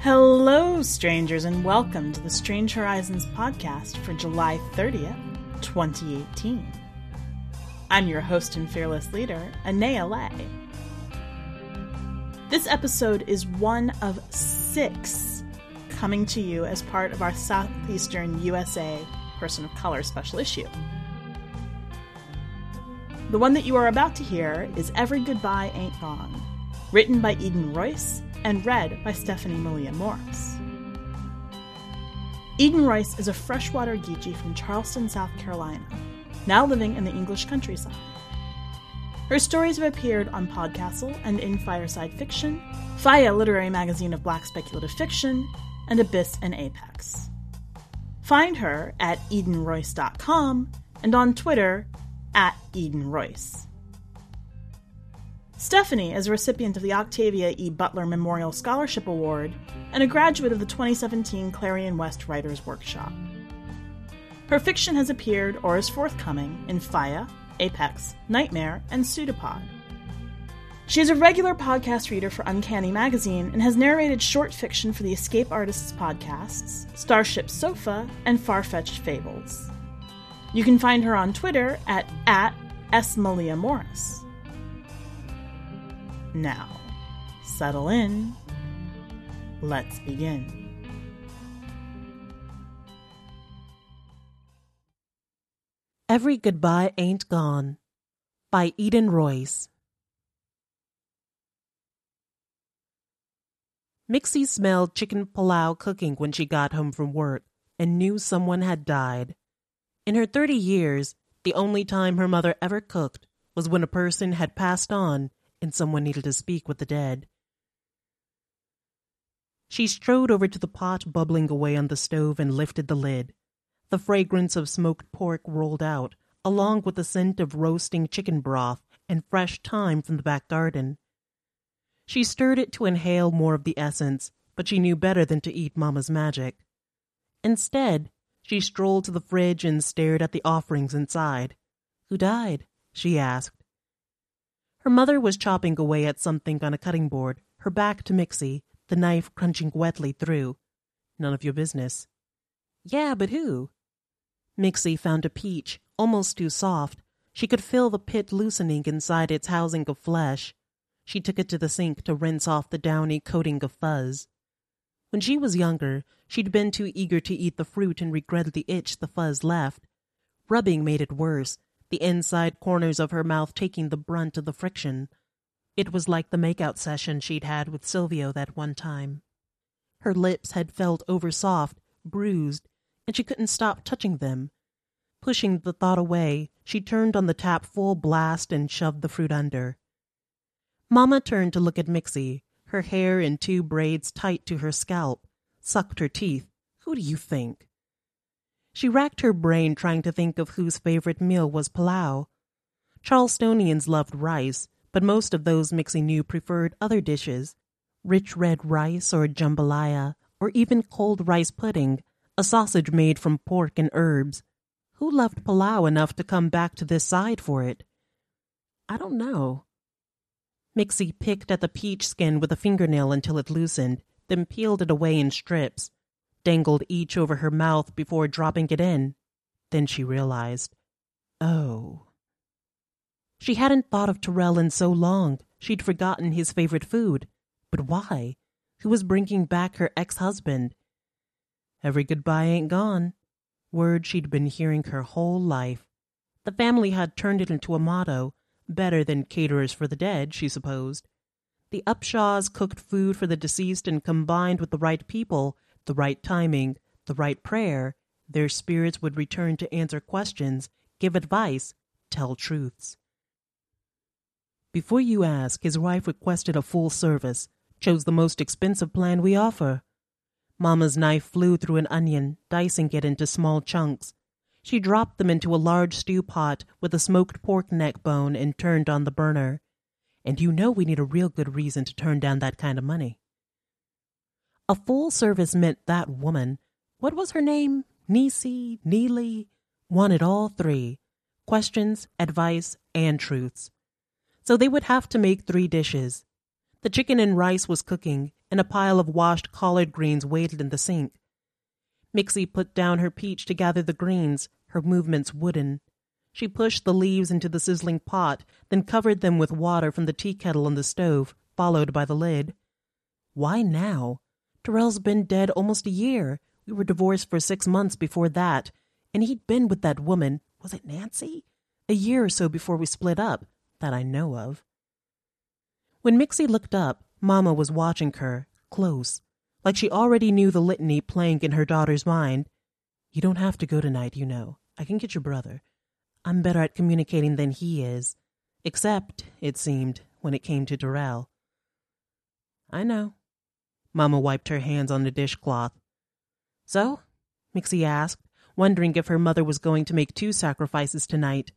Hello, strangers, and welcome to the Strange Horizons podcast for July 30th, 2018. I'm your host and fearless leader, Anaea Lay. This episode is one of six coming to you as part of our Southeastern USA Person of Color special issue. The one that you are about to hear is Every Goodbye Ain't Gone, written by Eden Royce and read by Stephanie Malia Morris. Eden Royce is a freshwater Geechee from Charleston, South Carolina, now living in the English countryside. Her stories have appeared on Podcastle and in Fireside Fiction, FIYAH Literary Magazine of Black Speculative Fiction, and Abyss and Apex. Find her at EdenRoyce.com and on Twitter at Eden Royce. Stephanie is a recipient of the Octavia E. Butler Memorial Scholarship Award and a graduate of the 2017 Clarion West Writers Workshop. Her fiction has appeared or is forthcoming in FIYAH, Apex, Nightmare, and Pseudopod. She is a regular podcast reader for Uncanny Magazine and has narrated short fiction for the Escape Artists podcasts, Starship Sofa, and Farfetched Fables. You can find her on Twitter at, at Malia Morris. Now, settle in. Let's begin. Every Goodbye Ain't Gone by Eden Royce. Mixie smelled chicken pilau cooking when she got home from work and knew someone had died. In her 30 years, the only time her mother ever cooked was when a person had passed on and someone needed to speak with the dead. She strode over to the pot bubbling away on the stove and lifted the lid. The fragrance of smoked pork rolled out, along with the scent of roasting chicken broth and fresh thyme from the back garden. She stirred it to inhale more of the essence, but she knew better than to eat Mama's magic. Instead, she strolled to the fridge and stared at the offerings inside. Who died? she asked. Her mother was chopping away at something on a cutting board, her back to Mixie, the knife crunching wetly through. None of your business. Yeah, but who? Mixie found a peach, almost too soft. She could feel the pit loosening inside its housing of flesh. She took it to the sink to rinse off the downy coating of fuzz. When she was younger, she'd been too eager to eat the fruit and regretted the itch the fuzz left. Rubbing made it worse, the inside corners of her mouth taking the brunt of the friction. It was like the makeout session she'd had with Silvio that one time. Her lips had felt oversoft, bruised, and she couldn't stop touching them. Pushing the thought away, she turned on the tap full blast and shoved the fruit under. Mama turned to look at Mixie, her hair in two braids tight to her scalp, sucked her teeth. Who do you think? She racked her brain trying to think of whose favorite meal was pilau. Charlestonians loved rice, but most of those Mixie knew preferred other dishes rich red rice or jambalaya, or even cold rice pudding, a sausage made from pork and herbs. Who loved pilau enough to come back to this side for it? I don't know. Mixie picked at the peach skin with a fingernail until it loosened, then peeled it away in strips dangled each over her mouth before dropping it in. Then she realized, oh. She hadn't thought of Terrell in so long, she'd forgotten his favorite food. But why? Who was bringing back her ex husband? Every goodbye ain't gone. Word she'd been hearing her whole life. The family had turned it into a motto, better than caterers for the dead, she supposed. The Upshaws cooked food for the deceased and combined with the right people the right timing, the right prayer, their spirits would return to answer questions, give advice, tell truths. Before you ask, his wife requested a full service, chose the most expensive plan we offer. Mama's knife flew through an onion, dicing it into small chunks. She dropped them into a large stew pot with a smoked pork neck bone and turned on the burner. And you know we need a real good reason to turn down that kind of money. A full service meant that woman, what was her name? Nisi, Neely, wanted all three questions, advice, and truths. So they would have to make three dishes. The chicken and rice was cooking, and a pile of washed collard greens waited in the sink. Mixie put down her peach to gather the greens, her movements wooden. She pushed the leaves into the sizzling pot, then covered them with water from the tea kettle on the stove, followed by the lid. Why now? Terrell's been dead almost a year. We were divorced for six months before that, and he'd been with that woman, was it Nancy? A year or so before we split up, that I know of. When Mixie looked up, Mamma was watching her, close, like she already knew the litany playing in her daughter's mind. You don't have to go tonight, you know. I can get your brother. I'm better at communicating than he is, except, it seemed, when it came to Terrell. I know. Mamma wiped her hands on the dishcloth. So? Mixie asked, wondering if her mother was going to make two sacrifices tonight.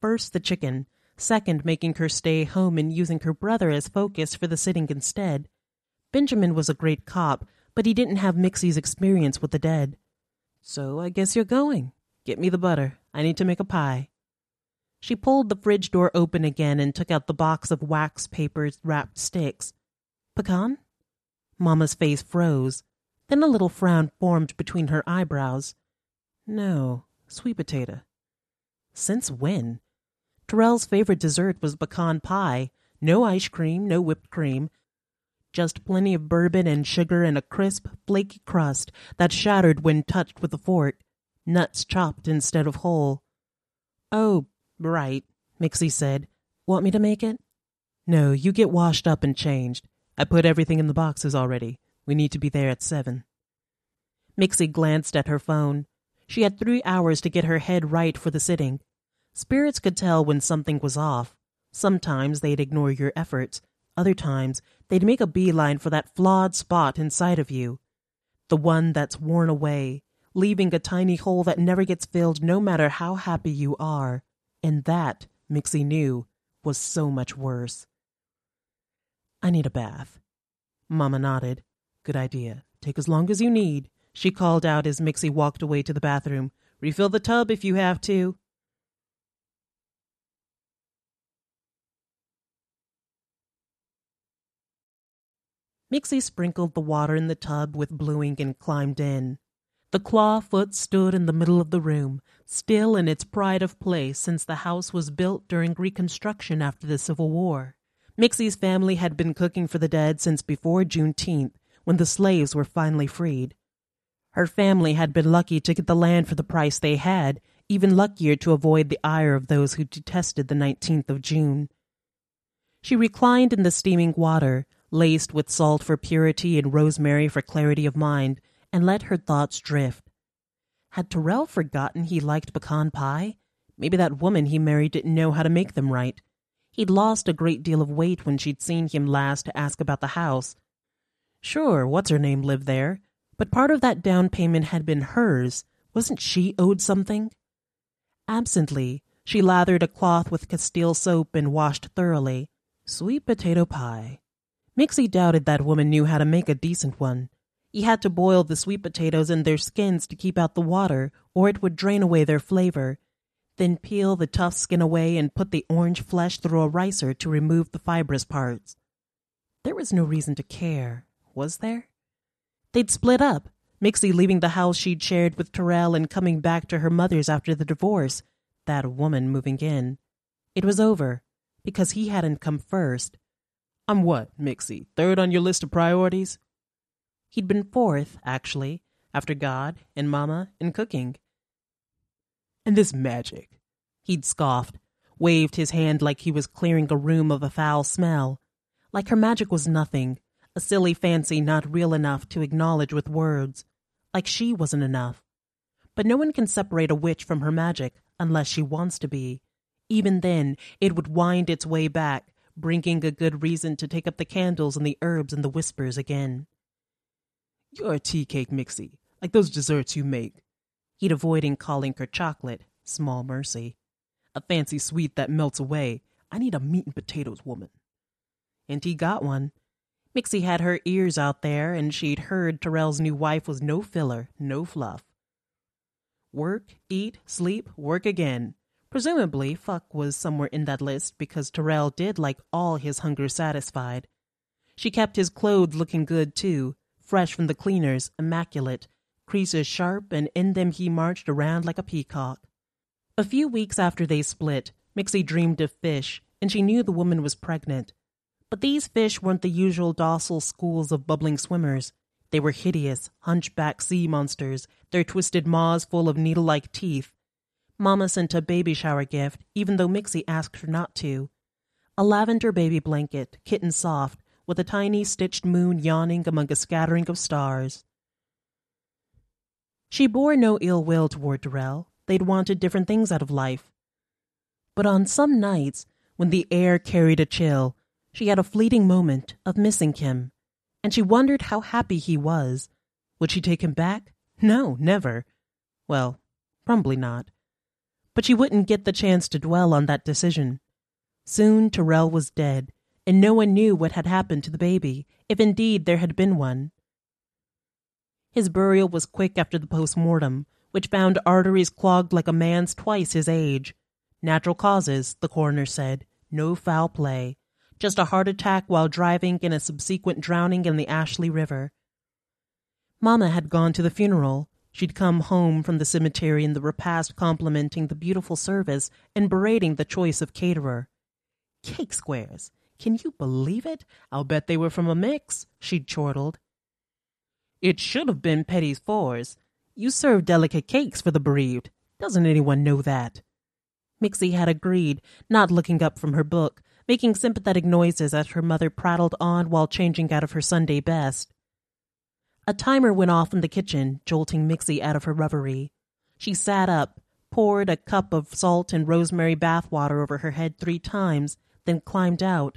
First, the chicken. Second, making her stay home and using her brother as focus for the sitting instead. Benjamin was a great cop, but he didn't have Mixie's experience with the dead. So I guess you're going. Get me the butter. I need to make a pie. She pulled the fridge door open again and took out the box of wax paper wrapped sticks. Pecan? Mamma's face froze. Then a little frown formed between her eyebrows. No, sweet potato. Since when? Terrell's favorite dessert was pecan pie. No ice cream, no whipped cream. Just plenty of bourbon and sugar and a crisp, flaky crust that shattered when touched with a fork. Nuts chopped instead of whole. Oh, right, Mixie said. Want me to make it? No, you get washed up and changed. I put everything in the boxes already. We need to be there at seven. Mixie glanced at her phone. She had three hours to get her head right for the sitting. Spirits could tell when something was off. Sometimes they'd ignore your efforts. Other times, they'd make a beeline for that flawed spot inside of you. The one that's worn away, leaving a tiny hole that never gets filled no matter how happy you are. And that, Mixie knew, was so much worse. I need a bath. Mamma nodded. Good idea. Take as long as you need, she called out as Mixie walked away to the bathroom. Refill the tub if you have to. Mixie sprinkled the water in the tub with blue ink and climbed in. The claw foot stood in the middle of the room, still in its pride of place since the house was built during Reconstruction after the Civil War. Mixie's family had been cooking for the dead since before Juneteenth, when the slaves were finally freed. Her family had been lucky to get the land for the price they had, even luckier to avoid the ire of those who detested the 19th of June. She reclined in the steaming water, laced with salt for purity and rosemary for clarity of mind, and let her thoughts drift. Had Terrell forgotten he liked pecan pie? Maybe that woman he married didn't know how to make them right. He'd lost a great deal of weight when she'd seen him last to ask about the house. Sure, what's her name lived there, but part of that down payment had been hers. Wasn't she owed something? Absently, she lathered a cloth with Castile soap and washed thoroughly. Sweet potato pie. Mixie doubted that woman knew how to make a decent one. He had to boil the sweet potatoes in their skins to keep out the water, or it would drain away their flavor. Then peel the tough skin away and put the orange flesh through a ricer to remove the fibrous parts. There was no reason to care, was there? They'd split up, Mixie leaving the house she'd shared with Terrell and coming back to her mother's after the divorce, that woman moving in. It was over, because he hadn't come first. I'm what, Mixie, third on your list of priorities? He'd been fourth, actually, after God and Mama and cooking. And this magic. He'd scoffed, waved his hand like he was clearing a room of a foul smell. Like her magic was nothing, a silly fancy not real enough to acknowledge with words. Like she wasn't enough. But no one can separate a witch from her magic unless she wants to be. Even then, it would wind its way back, bringing a good reason to take up the candles and the herbs and the whispers again. You're a tea cake mixie, like those desserts you make. He'd avoiding calling her chocolate, small mercy. A fancy sweet that melts away. I need a meat and potatoes woman. And he got one. Mixie had her ears out there, and she'd heard Terrell's new wife was no filler, no fluff. Work, eat, sleep, work again. Presumably, fuck was somewhere in that list because Terrell did like all his hunger satisfied. She kept his clothes looking good, too, fresh from the cleaners, immaculate, creases sharp, and in them he marched around like a peacock. A few weeks after they split, Mixie dreamed of fish, and she knew the woman was pregnant. But these fish weren't the usual docile schools of bubbling swimmers. They were hideous, hunchback sea monsters, their twisted maws full of needle like teeth. Mama sent a baby shower gift, even though Mixie asked her not to. A lavender baby blanket, kitten soft, with a tiny stitched moon yawning among a scattering of stars. She bore no ill will toward Terrell. They'd wanted different things out of life. But on some nights, when the air carried a chill, she had a fleeting moment of missing him, and she wondered how happy he was. Would she take him back? No, never. Well, probably not. But she wouldn't get the chance to dwell on that decision. Soon Terrell was dead, and no one knew what had happened to the baby, if indeed there had been one. His burial was quick after the post mortem, which found arteries clogged like a man's twice his age. Natural causes, the coroner said, no foul play, just a heart attack while driving and a subsequent drowning in the Ashley River. Mama had gone to the funeral. She'd come home from the cemetery in the repast complimenting the beautiful service and berating the choice of caterer. Cake squares. Can you believe it? I'll bet they were from a mix, she'd chortled. It should have been petits fours. You serve delicate cakes for the bereaved. Doesn't anyone know that? Mixie had agreed, not looking up from her book, making sympathetic noises as her mother prattled on while changing out of her Sunday best. A timer went off in the kitchen, jolting Mixie out of her reverie. She sat up, poured a cup of salt and rosemary bath water over her head three times, then climbed out,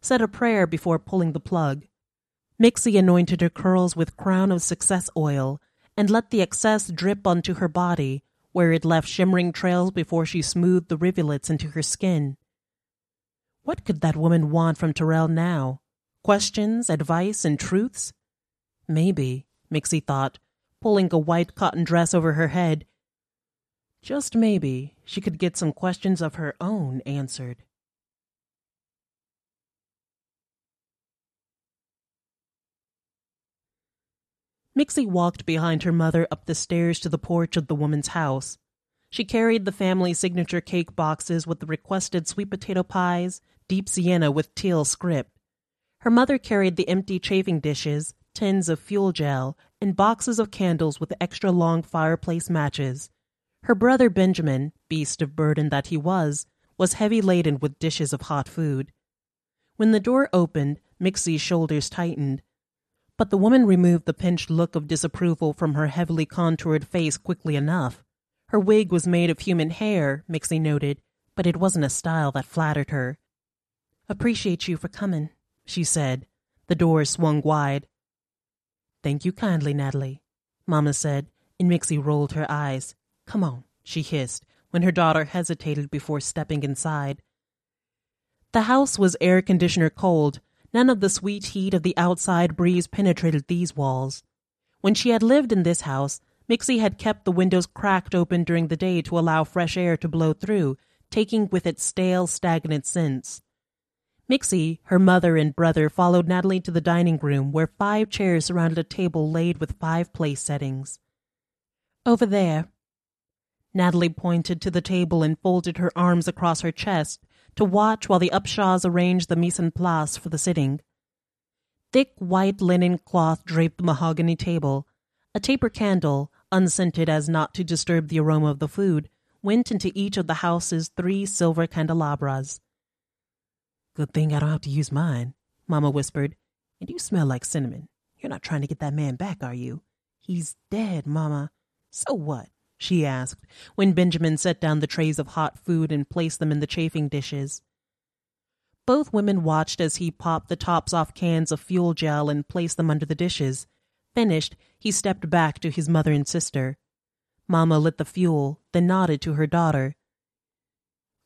said a prayer before pulling the plug. Mixie anointed her curls with crown of success oil and let the excess drip onto her body, where it left shimmering trails before she smoothed the rivulets into her skin. What could that woman want from Terrell now? Questions, advice, and truths? Maybe, Mixie thought, pulling a white cotton dress over her head. Just maybe she could get some questions of her own answered. Mixie walked behind her mother up the stairs to the porch of the woman's house. She carried the family signature cake boxes with the requested sweet potato pies, deep sienna with teal script. Her mother carried the empty chafing dishes, tins of fuel gel, and boxes of candles with extra long fireplace matches. Her brother Benjamin, beast of burden that he was, was heavy laden with dishes of hot food. When the door opened, Mixie's shoulders tightened. But the woman removed the pinched look of disapproval from her heavily contoured face quickly enough. Her wig was made of human hair, Mixie noted, but it wasn't a style that flattered her. Appreciate you for coming, she said. The door swung wide. Thank you kindly, Natalie, Mama said, and Mixie rolled her eyes. Come on, she hissed, when her daughter hesitated before stepping inside. The house was air conditioner cold, None of the sweet heat of the outside breeze penetrated these walls. When she had lived in this house, Mixie had kept the windows cracked open during the day to allow fresh air to blow through, taking with it stale, stagnant scents. Mixie, her mother, and brother followed Natalie to the dining room where five chairs surrounded a table laid with five place settings. Over there. Natalie pointed to the table and folded her arms across her chest, to watch while the Upshaws arranged the mise en place for the sitting. Thick white linen cloth draped the mahogany table. A taper candle, unscented as not to disturb the aroma of the food, went into each of the house's three silver candelabras. Good thing I don't have to use mine, Mamma whispered. And you smell like cinnamon. You're not trying to get that man back, are you? He's dead, Mamma. So what? She asked, when Benjamin set down the trays of hot food and placed them in the chafing dishes. Both women watched as he popped the tops off cans of fuel gel and placed them under the dishes. Finished, he stepped back to his mother and sister. Mamma lit the fuel, then nodded to her daughter.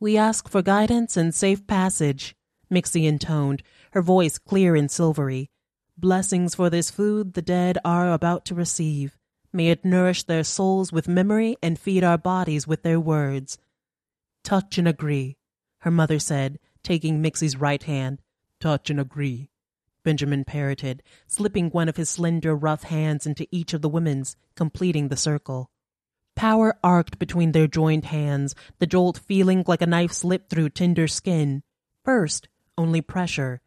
We ask for guidance and safe passage, Mixie intoned, her voice clear and silvery. Blessings for this food the dead are about to receive. May it nourish their souls with memory and feed our bodies with their words. Touch and agree, her mother said, taking Mixie's right hand. Touch and agree, Benjamin parroted, slipping one of his slender, rough hands into each of the women's, completing the circle. Power arced between their joined hands, the jolt feeling like a knife slipped through tender skin. First, only pressure.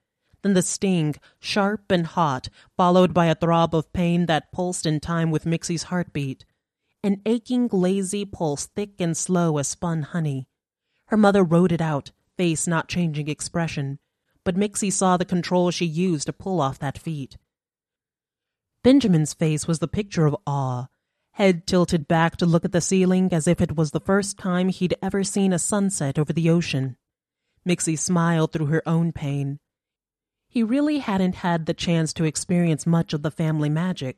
Then the sting, sharp and hot, followed by a throb of pain that pulsed in time with Mixie's heartbeat. An aching, lazy pulse, thick and slow as spun honey. Her mother rode it out, face not changing expression, but Mixie saw the control she used to pull off that feat. Benjamin's face was the picture of awe, head tilted back to look at the ceiling as if it was the first time he'd ever seen a sunset over the ocean. Mixie smiled through her own pain. He really hadn't had the chance to experience much of the family magic.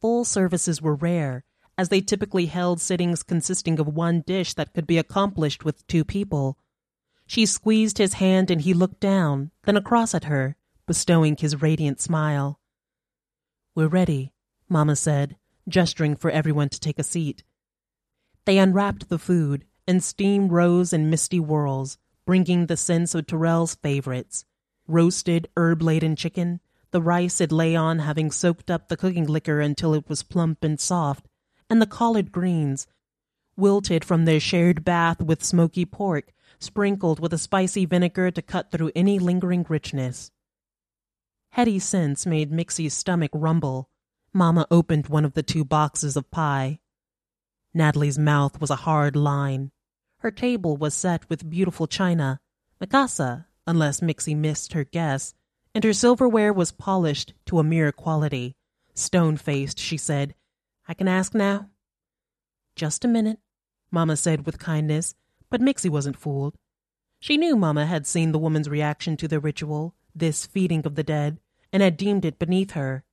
Full services were rare, as they typically held sittings consisting of one dish that could be accomplished with two people, she squeezed his hand and he looked down, then across at her, bestowing his radiant smile. We're ready, Mama said, gesturing for everyone to take a seat. They unwrapped the food, and steam rose in misty whirls, bringing the sense of Terrell's favorites roasted, herb laden chicken, the rice it lay on having soaked up the cooking liquor until it was plump and soft, and the collard greens, wilted from their shared bath with smoky pork sprinkled with a spicy vinegar to cut through any lingering richness. Heady scents made Mixie's stomach rumble. Mamma opened one of the two boxes of pie. Natalie's mouth was a hard line. Her table was set with beautiful china, Mikasa, unless Mixie missed her guess, and her silverware was polished to a mere quality. Stone faced, she said, I can ask now? Just a minute, Mamma said with kindness, but Mixie wasn't fooled. She knew Mama had seen the woman's reaction to the ritual, this feeding of the dead, and had deemed it beneath her.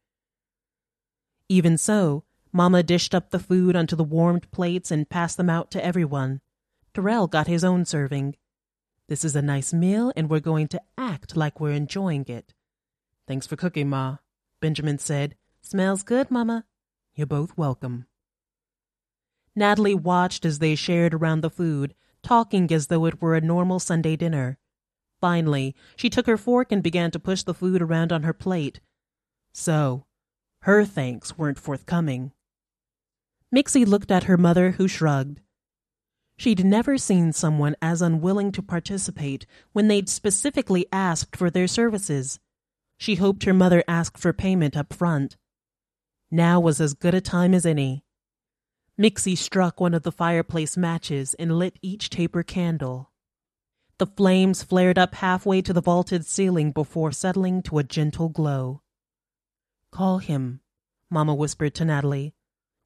Even so, Mama dished up the food onto the warmed plates and passed them out to everyone. Terrell got his own serving. This is a nice meal, and we're going to act like we're enjoying it. Thanks for cooking, Ma, Benjamin said. Smells good, Mama. You're both welcome. Natalie watched as they shared around the food, talking as though it were a normal Sunday dinner. Finally, she took her fork and began to push the food around on her plate. So, her thanks weren't forthcoming. Mixie looked at her mother, who shrugged. She'd never seen someone as unwilling to participate when they'd specifically asked for their services. She hoped her mother asked for payment up front. Now was as good a time as any. Mixie struck one of the fireplace matches and lit each taper candle. The flames flared up halfway to the vaulted ceiling before settling to a gentle glow. Call him, Mamma whispered to Natalie.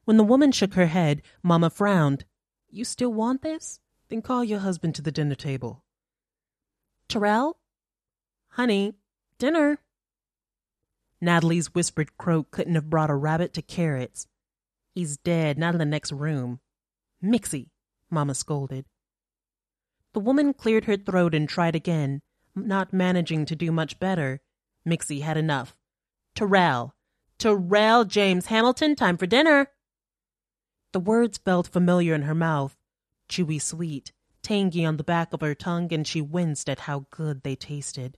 When the woman shook her head, Mamma frowned. You still want this? Then call your husband to the dinner table. Terrell? Honey, dinner. Natalie's whispered croak couldn't have brought a rabbit to carrots. He's dead, not in the next room. Mixie, Mamma scolded. The woman cleared her throat and tried again, not managing to do much better. Mixie had enough. Terrell. Terrell James Hamilton, time for dinner. The words felt familiar in her mouth, chewy sweet, tangy on the back of her tongue, and she winced at how good they tasted.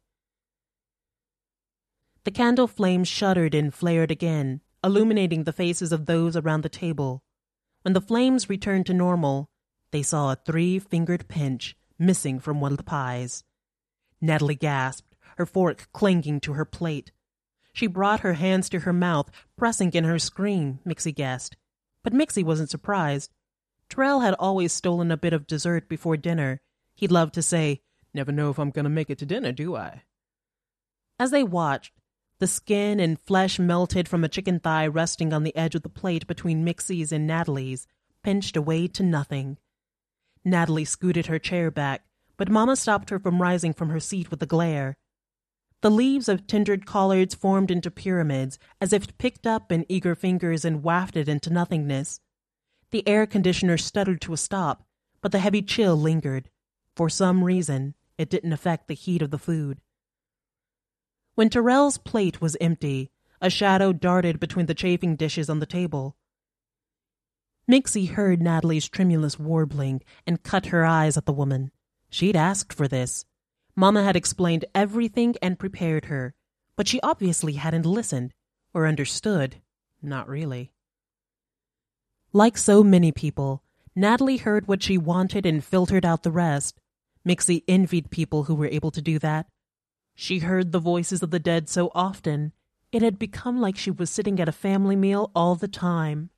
The candle flames shuddered and flared again, illuminating the faces of those around the table. When the flames returned to normal, they saw a three fingered pinch missing from one of the pies. Natalie gasped, her fork clinging to her plate. She brought her hands to her mouth, pressing in her scream, Mixie guessed. But Mixie wasn't surprised. Terrell had always stolen a bit of dessert before dinner. He'd love to say, Never know if I'm going to make it to dinner, do I? As they watched, the skin and flesh melted from a chicken thigh resting on the edge of the plate between Mixie's and Natalie's, pinched away to nothing. Natalie scooted her chair back, but Mama stopped her from rising from her seat with a glare. The leaves of tendered collards formed into pyramids, as if picked up in eager fingers and wafted into nothingness. The air conditioner stuttered to a stop, but the heavy chill lingered. For some reason, it didn't affect the heat of the food. When Terrell's plate was empty, a shadow darted between the chafing dishes on the table. Mixie heard Natalie's tremulous warbling and cut her eyes at the woman. She'd asked for this. Mama had explained everything and prepared her, but she obviously hadn't listened or understood. Not really. Like so many people, Natalie heard what she wanted and filtered out the rest. Mixie envied people who were able to do that. She heard the voices of the dead so often, it had become like she was sitting at a family meal all the time.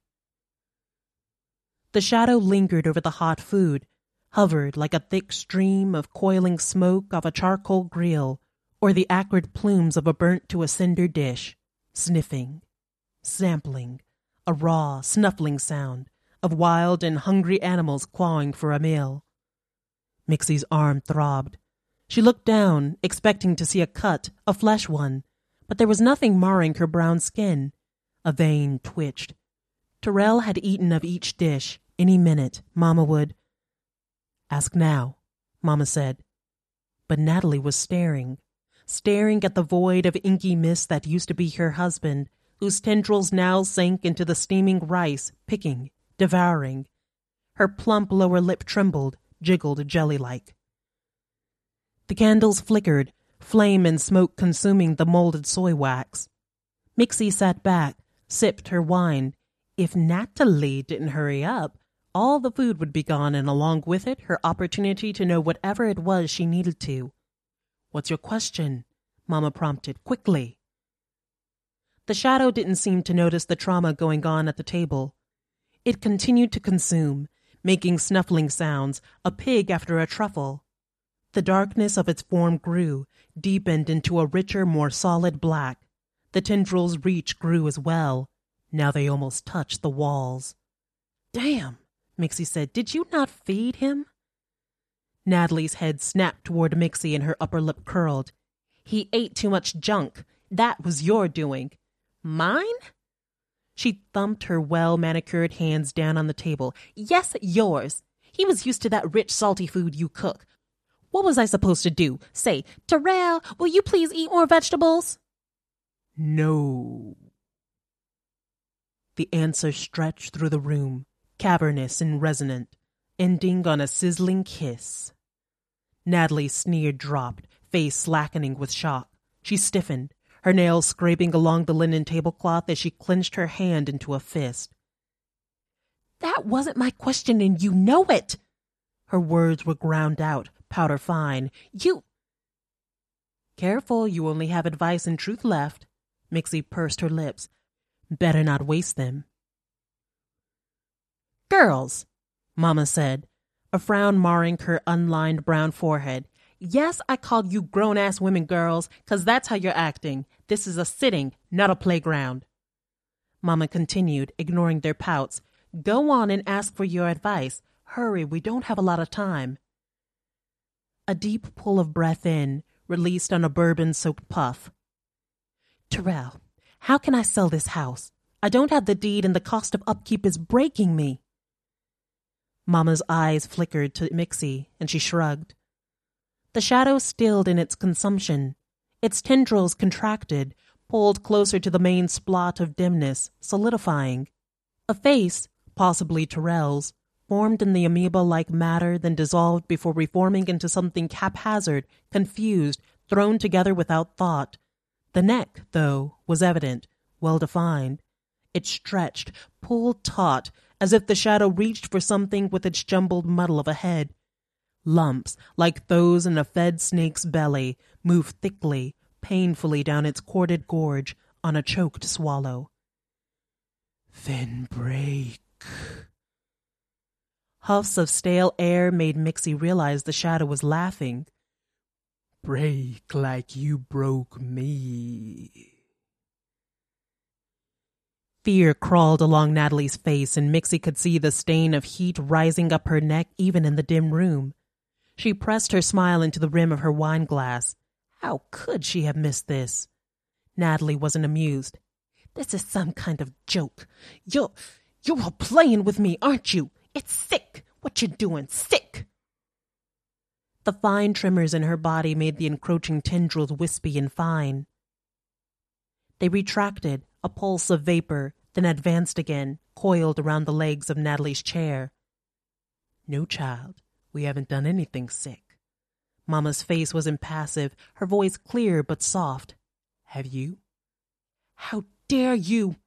The shadow lingered over the hot food, hovered like a thick stream of coiling smoke off a charcoal grill or the acrid plumes of a burnt to a cinder dish, sniffing, sampling, a raw, snuffling sound of wild and hungry animals clawing for a meal. Mixie's arm throbbed. She looked down, expecting to see a cut, a flesh one, but there was nothing marring her brown skin. A vein twitched. Terrell had eaten of each dish. Any minute, Mama would. Ask now, Mama said. But Natalie was staring, staring at the void of inky mist that used to be her husband, whose tendrils now sank into the steaming rice, picking, devouring. Her plump lower lip trembled, jiggled jelly like. The candles flickered, flame and smoke consuming the molded soy wax. Mixie sat back, sipped her wine. If Natalie didn't hurry up, all the food would be gone, and along with it, her opportunity to know whatever it was she needed to. What's your question? Mama prompted, quickly. The shadow didn't seem to notice the trauma going on at the table. It continued to consume, making snuffling sounds, a pig after a truffle. The darkness of its form grew, deepened into a richer, more solid black. The tendrils' reach grew as well. Now they almost touched the walls. Damn, Mixie said. Did you not feed him? Natalie's head snapped toward Mixie and her upper lip curled. He ate too much junk. That was your doing. Mine? She thumped her well manicured hands down on the table. Yes, yours. He was used to that rich, salty food you cook. What was I supposed to do? Say, Terrell, will you please eat more vegetables? No. The answer stretched through the room, cavernous and resonant, ending on a sizzling kiss. Natalie's sneer dropped, face slackening with shock. She stiffened, her nails scraping along the linen tablecloth as she clenched her hand into a fist. That wasn't my question, and you know it. Her words were ground out, powder fine. You. Careful, you only have advice and truth left. Mixie pursed her lips. Better not waste them. Girls, Mama said, a frown marring her unlined brown forehead. Yes, I called you grown ass women girls, 'cause that's how you're acting. This is a sitting, not a playground. Mama continued, ignoring their pouts. Go on and ask for your advice. Hurry, we don't have a lot of time. A deep pull of breath in, released on a bourbon soaked puff. Terrell, how can I sell this house? I don't have the deed and the cost of upkeep is breaking me. Mama's eyes flickered to Mixie and she shrugged. The shadow stilled in its consumption. Its tendrils contracted, pulled closer to the main splot of dimness, solidifying. A face, possibly Terrell's, formed in the amoeba like matter, then dissolved before reforming into something haphazard, confused, thrown together without thought. The neck, though, was evident, well defined. It stretched, pulled taut, as if the shadow reached for something with its jumbled muddle of a head. Lumps, like those in a fed snake's belly, moved thickly, painfully down its corded gorge on a choked swallow. Then break. Huffs of stale air made Mixie realize the shadow was laughing. Break like you broke me. Fear crawled along Natalie's face, and Mixie could see the stain of heat rising up her neck even in the dim room. She pressed her smile into the rim of her wine glass. How could she have missed this? Natalie wasn't amused. This is some kind of joke. You're, you're all playing with me, aren't you? It's sick. What you doing? Sick. The fine tremors in her body made the encroaching tendrils wispy and fine. They retracted, a pulse of vapor, then advanced again, coiled around the legs of Natalie's chair. No, child, we haven't done anything sick. Mamma's face was impassive, her voice clear but soft. Have you? How dare you?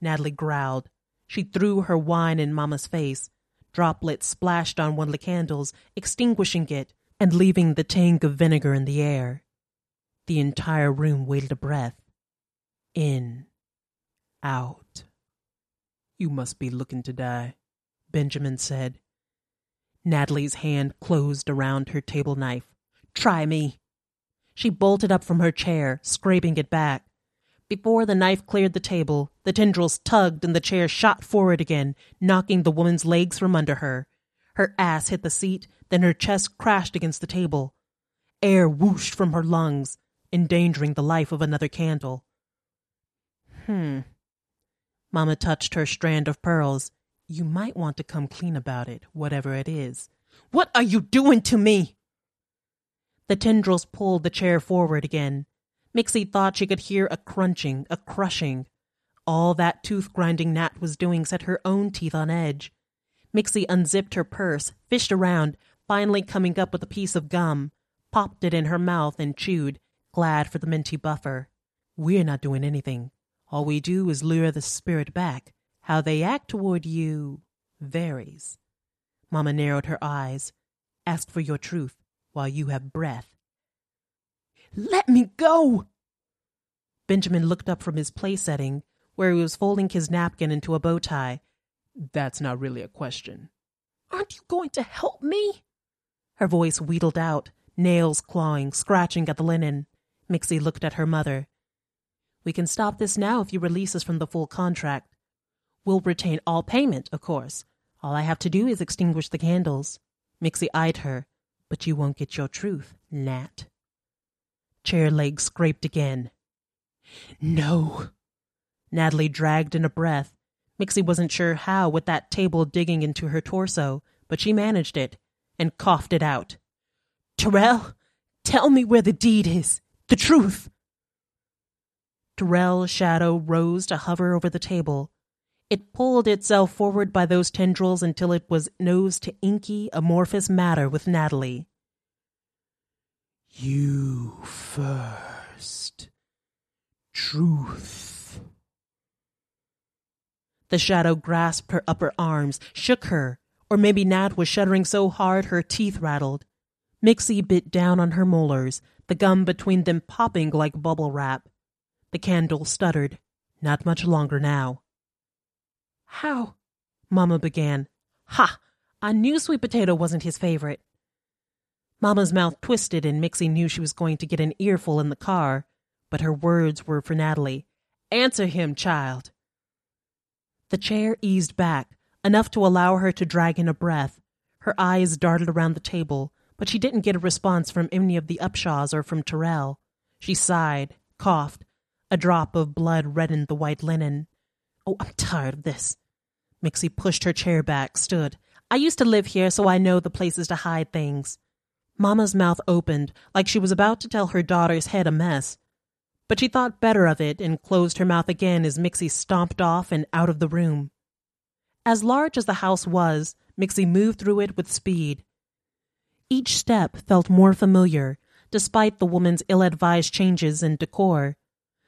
Natalie growled. She threw her wine in Mamma's face. Droplets splashed on one of the candles, extinguishing it and leaving the tank of vinegar in the air. The entire room waited a breath. In. Out. You must be looking to die, Benjamin said. Natalie's hand closed around her table knife. Try me. She bolted up from her chair, scraping it back. Before the knife cleared the table, the tendrils tugged and the chair shot forward again, knocking the woman's legs from under her. Her ass hit the seat, then her chest crashed against the table. Air whooshed from her lungs, endangering the life of another candle. Hmm. Mamma touched her strand of pearls. You might want to come clean about it, whatever it is. What are you doing to me? The tendrils pulled the chair forward again. Mixie thought she could hear a crunching, a crushing. All that tooth grinding Nat was doing set her own teeth on edge. Mixie unzipped her purse, fished around, finally coming up with a piece of gum, popped it in her mouth and chewed, glad for the minty buffer. We're not doing anything. All we do is lure the spirit back. How they act toward you varies. Mamma narrowed her eyes. Ask for your truth while you have breath. Let me go! Benjamin looked up from his play setting, where he was folding his napkin into a bow tie. That's not really a question. Aren't you going to help me? Her voice wheedled out, nails clawing, scratching at the linen. Mixie looked at her mother. We can stop this now if you release us from the full contract. We'll retain all payment, of course. All I have to do is extinguish the candles. Mixie eyed her. But you won't get your truth, Nat. Chair leg scraped again. No. Natalie dragged in a breath. Mixie wasn't sure how with that table digging into her torso, but she managed it and coughed it out. Terrell, tell me where the deed is. The truth. Terrell's shadow rose to hover over the table. It pulled itself forward by those tendrils until it was nose to inky, amorphous matter with Natalie. You first. Truth. The shadow grasped her upper arms, shook her, or maybe Nat was shuddering so hard her teeth rattled. Mixie bit down on her molars, the gum between them popping like bubble wrap. The candle stuttered. Not much longer now. How? Mamma began. Ha! I knew sweet potato wasn't his favorite. Mamma's mouth twisted, and Mixie knew she was going to get an earful in the car, but her words were for Natalie. Answer him, child. The chair eased back, enough to allow her to drag in a breath. Her eyes darted around the table, but she didn't get a response from any of the Upshaws or from Terrell. She sighed, coughed. A drop of blood reddened the white linen. Oh, I'm tired of this. Mixie pushed her chair back, stood. I used to live here, so I know the places to hide things. Mamma's mouth opened, like she was about to tell her daughter's head a mess. But she thought better of it and closed her mouth again as Mixie stomped off and out of the room. As large as the house was, Mixie moved through it with speed. Each step felt more familiar, despite the woman's ill advised changes in decor.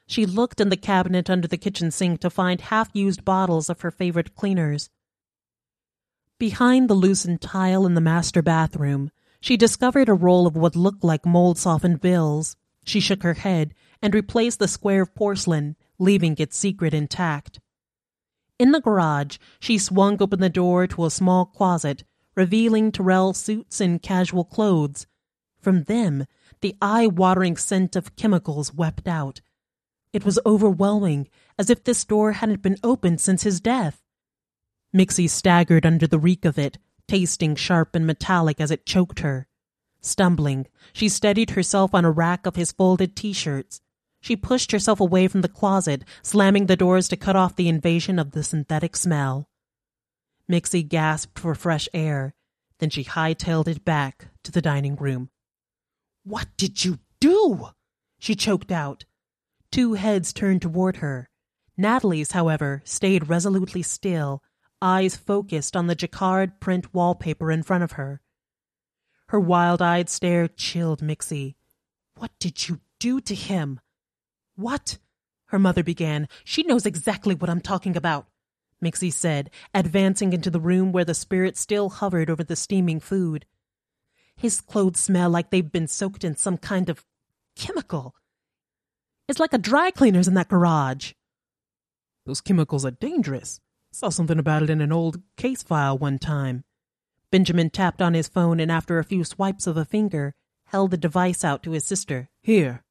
She looked in the cabinet under the kitchen sink to find half used bottles of her favorite cleaners. Behind the loosened tile in the master bathroom, she discovered a roll of what looked like mold softened bills. She shook her head and replaced the square of porcelain, leaving its secret intact. In the garage, she swung open the door to a small closet, revealing Terrell's suits and casual clothes. From them, the eye watering scent of chemicals wept out. It was overwhelming, as if this door hadn't been opened since his death. Mixie staggered under the reek of it, tasting sharp and metallic as it choked her. Stumbling, she steadied herself on a rack of his folded t shirts. She pushed herself away from the closet, slamming the doors to cut off the invasion of the synthetic smell. Mixie gasped for fresh air. Then she hightailed it back to the dining room. What did you do? She choked out. Two heads turned toward her. Natalie's, however, stayed resolutely still, eyes focused on the jacquard print wallpaper in front of her. Her wild eyed stare chilled Mixie. What did you do to him? What? Her mother began. She knows exactly what I'm talking about, Mixie said, advancing into the room where the spirit still hovered over the steaming food. His clothes smell like they've been soaked in some kind of chemical. It's like a dry cleaner's in that garage. Those chemicals are dangerous. Saw something about it in an old case file one time. Benjamin tapped on his phone and, after a few swipes of a finger, held the device out to his sister. Here.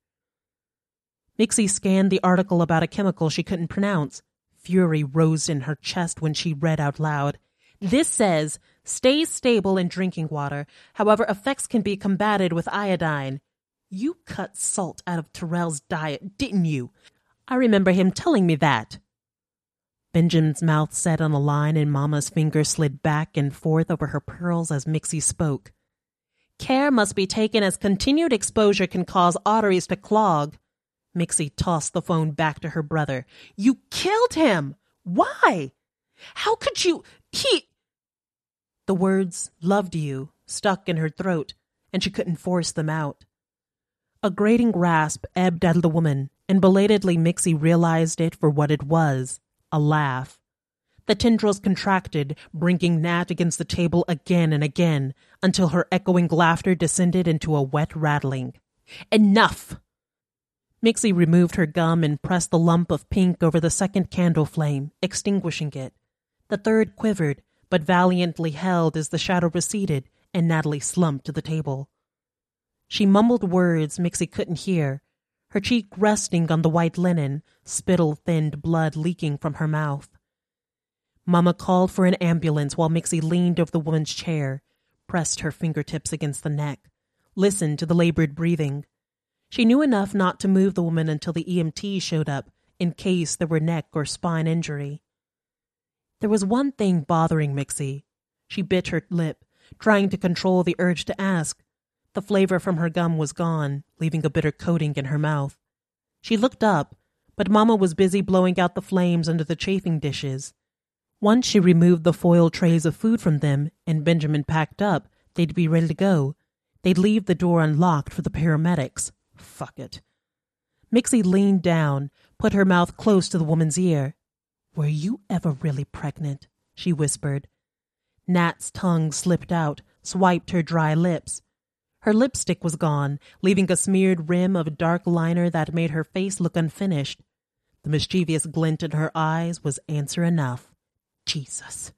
Mixie scanned the article about a chemical she couldn't pronounce. Fury rose in her chest when she read out loud. This says, stays stable in drinking water. However, effects can be combated with iodine. You cut salt out of Terrell's diet, didn't you? I remember him telling me that. Benjamin's mouth set on a line and Mamma's fingers slid back and forth over her pearls as Mixie spoke. Care must be taken as continued exposure can cause arteries to clog. Mixie tossed the phone back to her brother. You killed him! Why? How could you? He. The words, loved you, stuck in her throat, and she couldn't force them out. A grating rasp ebbed of the woman, and belatedly Mixie realized it for what it was a laugh. The tendrils contracted, bringing Nat against the table again and again, until her echoing laughter descended into a wet rattling. Enough! Mixie removed her gum and pressed the lump of pink over the second candle flame, extinguishing it. The third quivered, but valiantly held as the shadow receded and Natalie slumped to the table. She mumbled words Mixie couldn't hear, her cheek resting on the white linen, spittle thinned blood leaking from her mouth. Mamma called for an ambulance while Mixie leaned over the woman's chair, pressed her fingertips against the neck, listened to the labored breathing. She knew enough not to move the woman until the EMT showed up in case there were neck or spine injury. There was one thing bothering Mixie. She bit her lip, trying to control the urge to ask. The flavor from her gum was gone, leaving a bitter coating in her mouth. She looked up, but Mamma was busy blowing out the flames under the chafing dishes. Once she removed the foil trays of food from them and Benjamin packed up, they'd be ready to go. They'd leave the door unlocked for the paramedics. Fuck it. Mixie leaned down, put her mouth close to the woman's ear. Were you ever really pregnant? she whispered. Nat's tongue slipped out, swiped her dry lips. Her lipstick was gone, leaving a smeared rim of dark liner that made her face look unfinished. The mischievous glint in her eyes was answer enough. Jesus.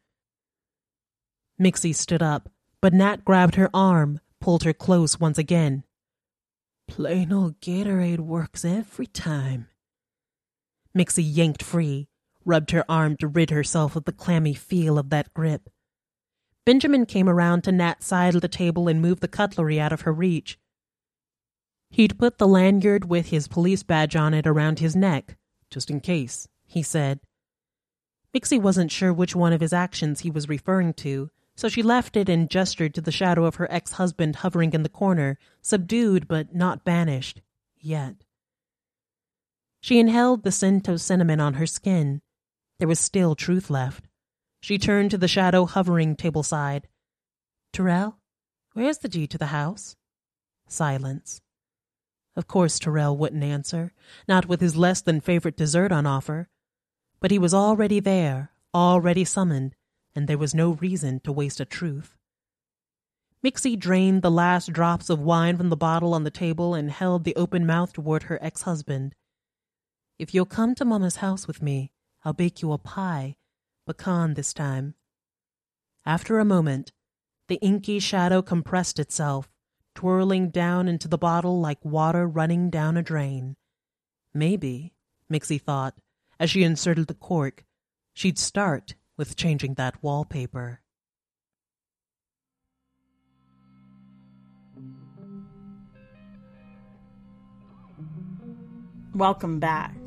Mixie stood up, but Nat grabbed her arm, pulled her close once again. Plain old Gatorade works every time. Mixie yanked free, rubbed her arm to rid herself of the clammy feel of that grip. Benjamin came around to Nat's side of the table and moved the cutlery out of her reach. He'd put the lanyard with his police badge on it around his neck, just in case, he said. Mixie wasn't sure which one of his actions he was referring to, so she left it and gestured to the shadow of her ex husband hovering in the corner, subdued but not banished. Yet. She inhaled the scent of cinnamon on her skin. There was still truth left. She turned to the shadow hovering tableside. Terrell, where's the deed to the house? Silence. Of course, Terrell wouldn't answer, not with his less than favorite dessert on offer. But he was already there, already summoned, and there was no reason to waste a truth. Mixie drained the last drops of wine from the bottle on the table and held the open mouth toward her ex husband. If you'll come to Mamma's house with me, I'll bake you a pie, pecan this time. After a moment, the inky shadow compressed itself, twirling down into the bottle like water running down a drain. Maybe, Mixie thought, as she inserted the cork, she'd start with changing that wallpaper. Welcome back.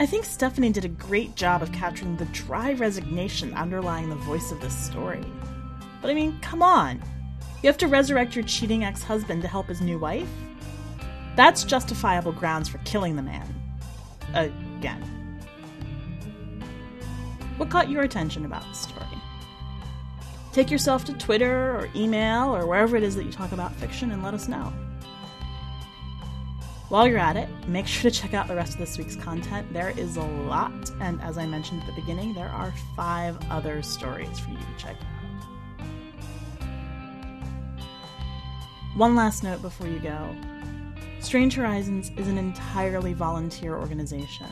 I think Stephanie did a great job of capturing the dry resignation underlying the voice of this story. But I mean, come on. You have to resurrect your cheating ex husband to help his new wife? That's justifiable grounds for killing the man. again. What caught your attention about the story? Take yourself to Twitter or email or wherever it is that you talk about fiction and let us know. While you're at it, make sure to check out the rest of this week's content. There is a lot, and as I mentioned at the beginning, there are five other stories for you to check out. One last note before you go Strange Horizons is an entirely volunteer organization,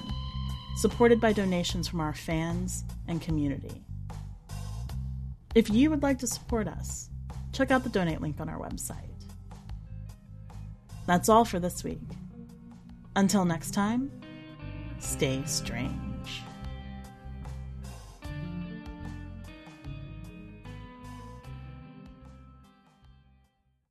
supported by donations from our fans and community. If you would like to support us, check out the donate link on our website. That's all for this week. Until next time, stay strange.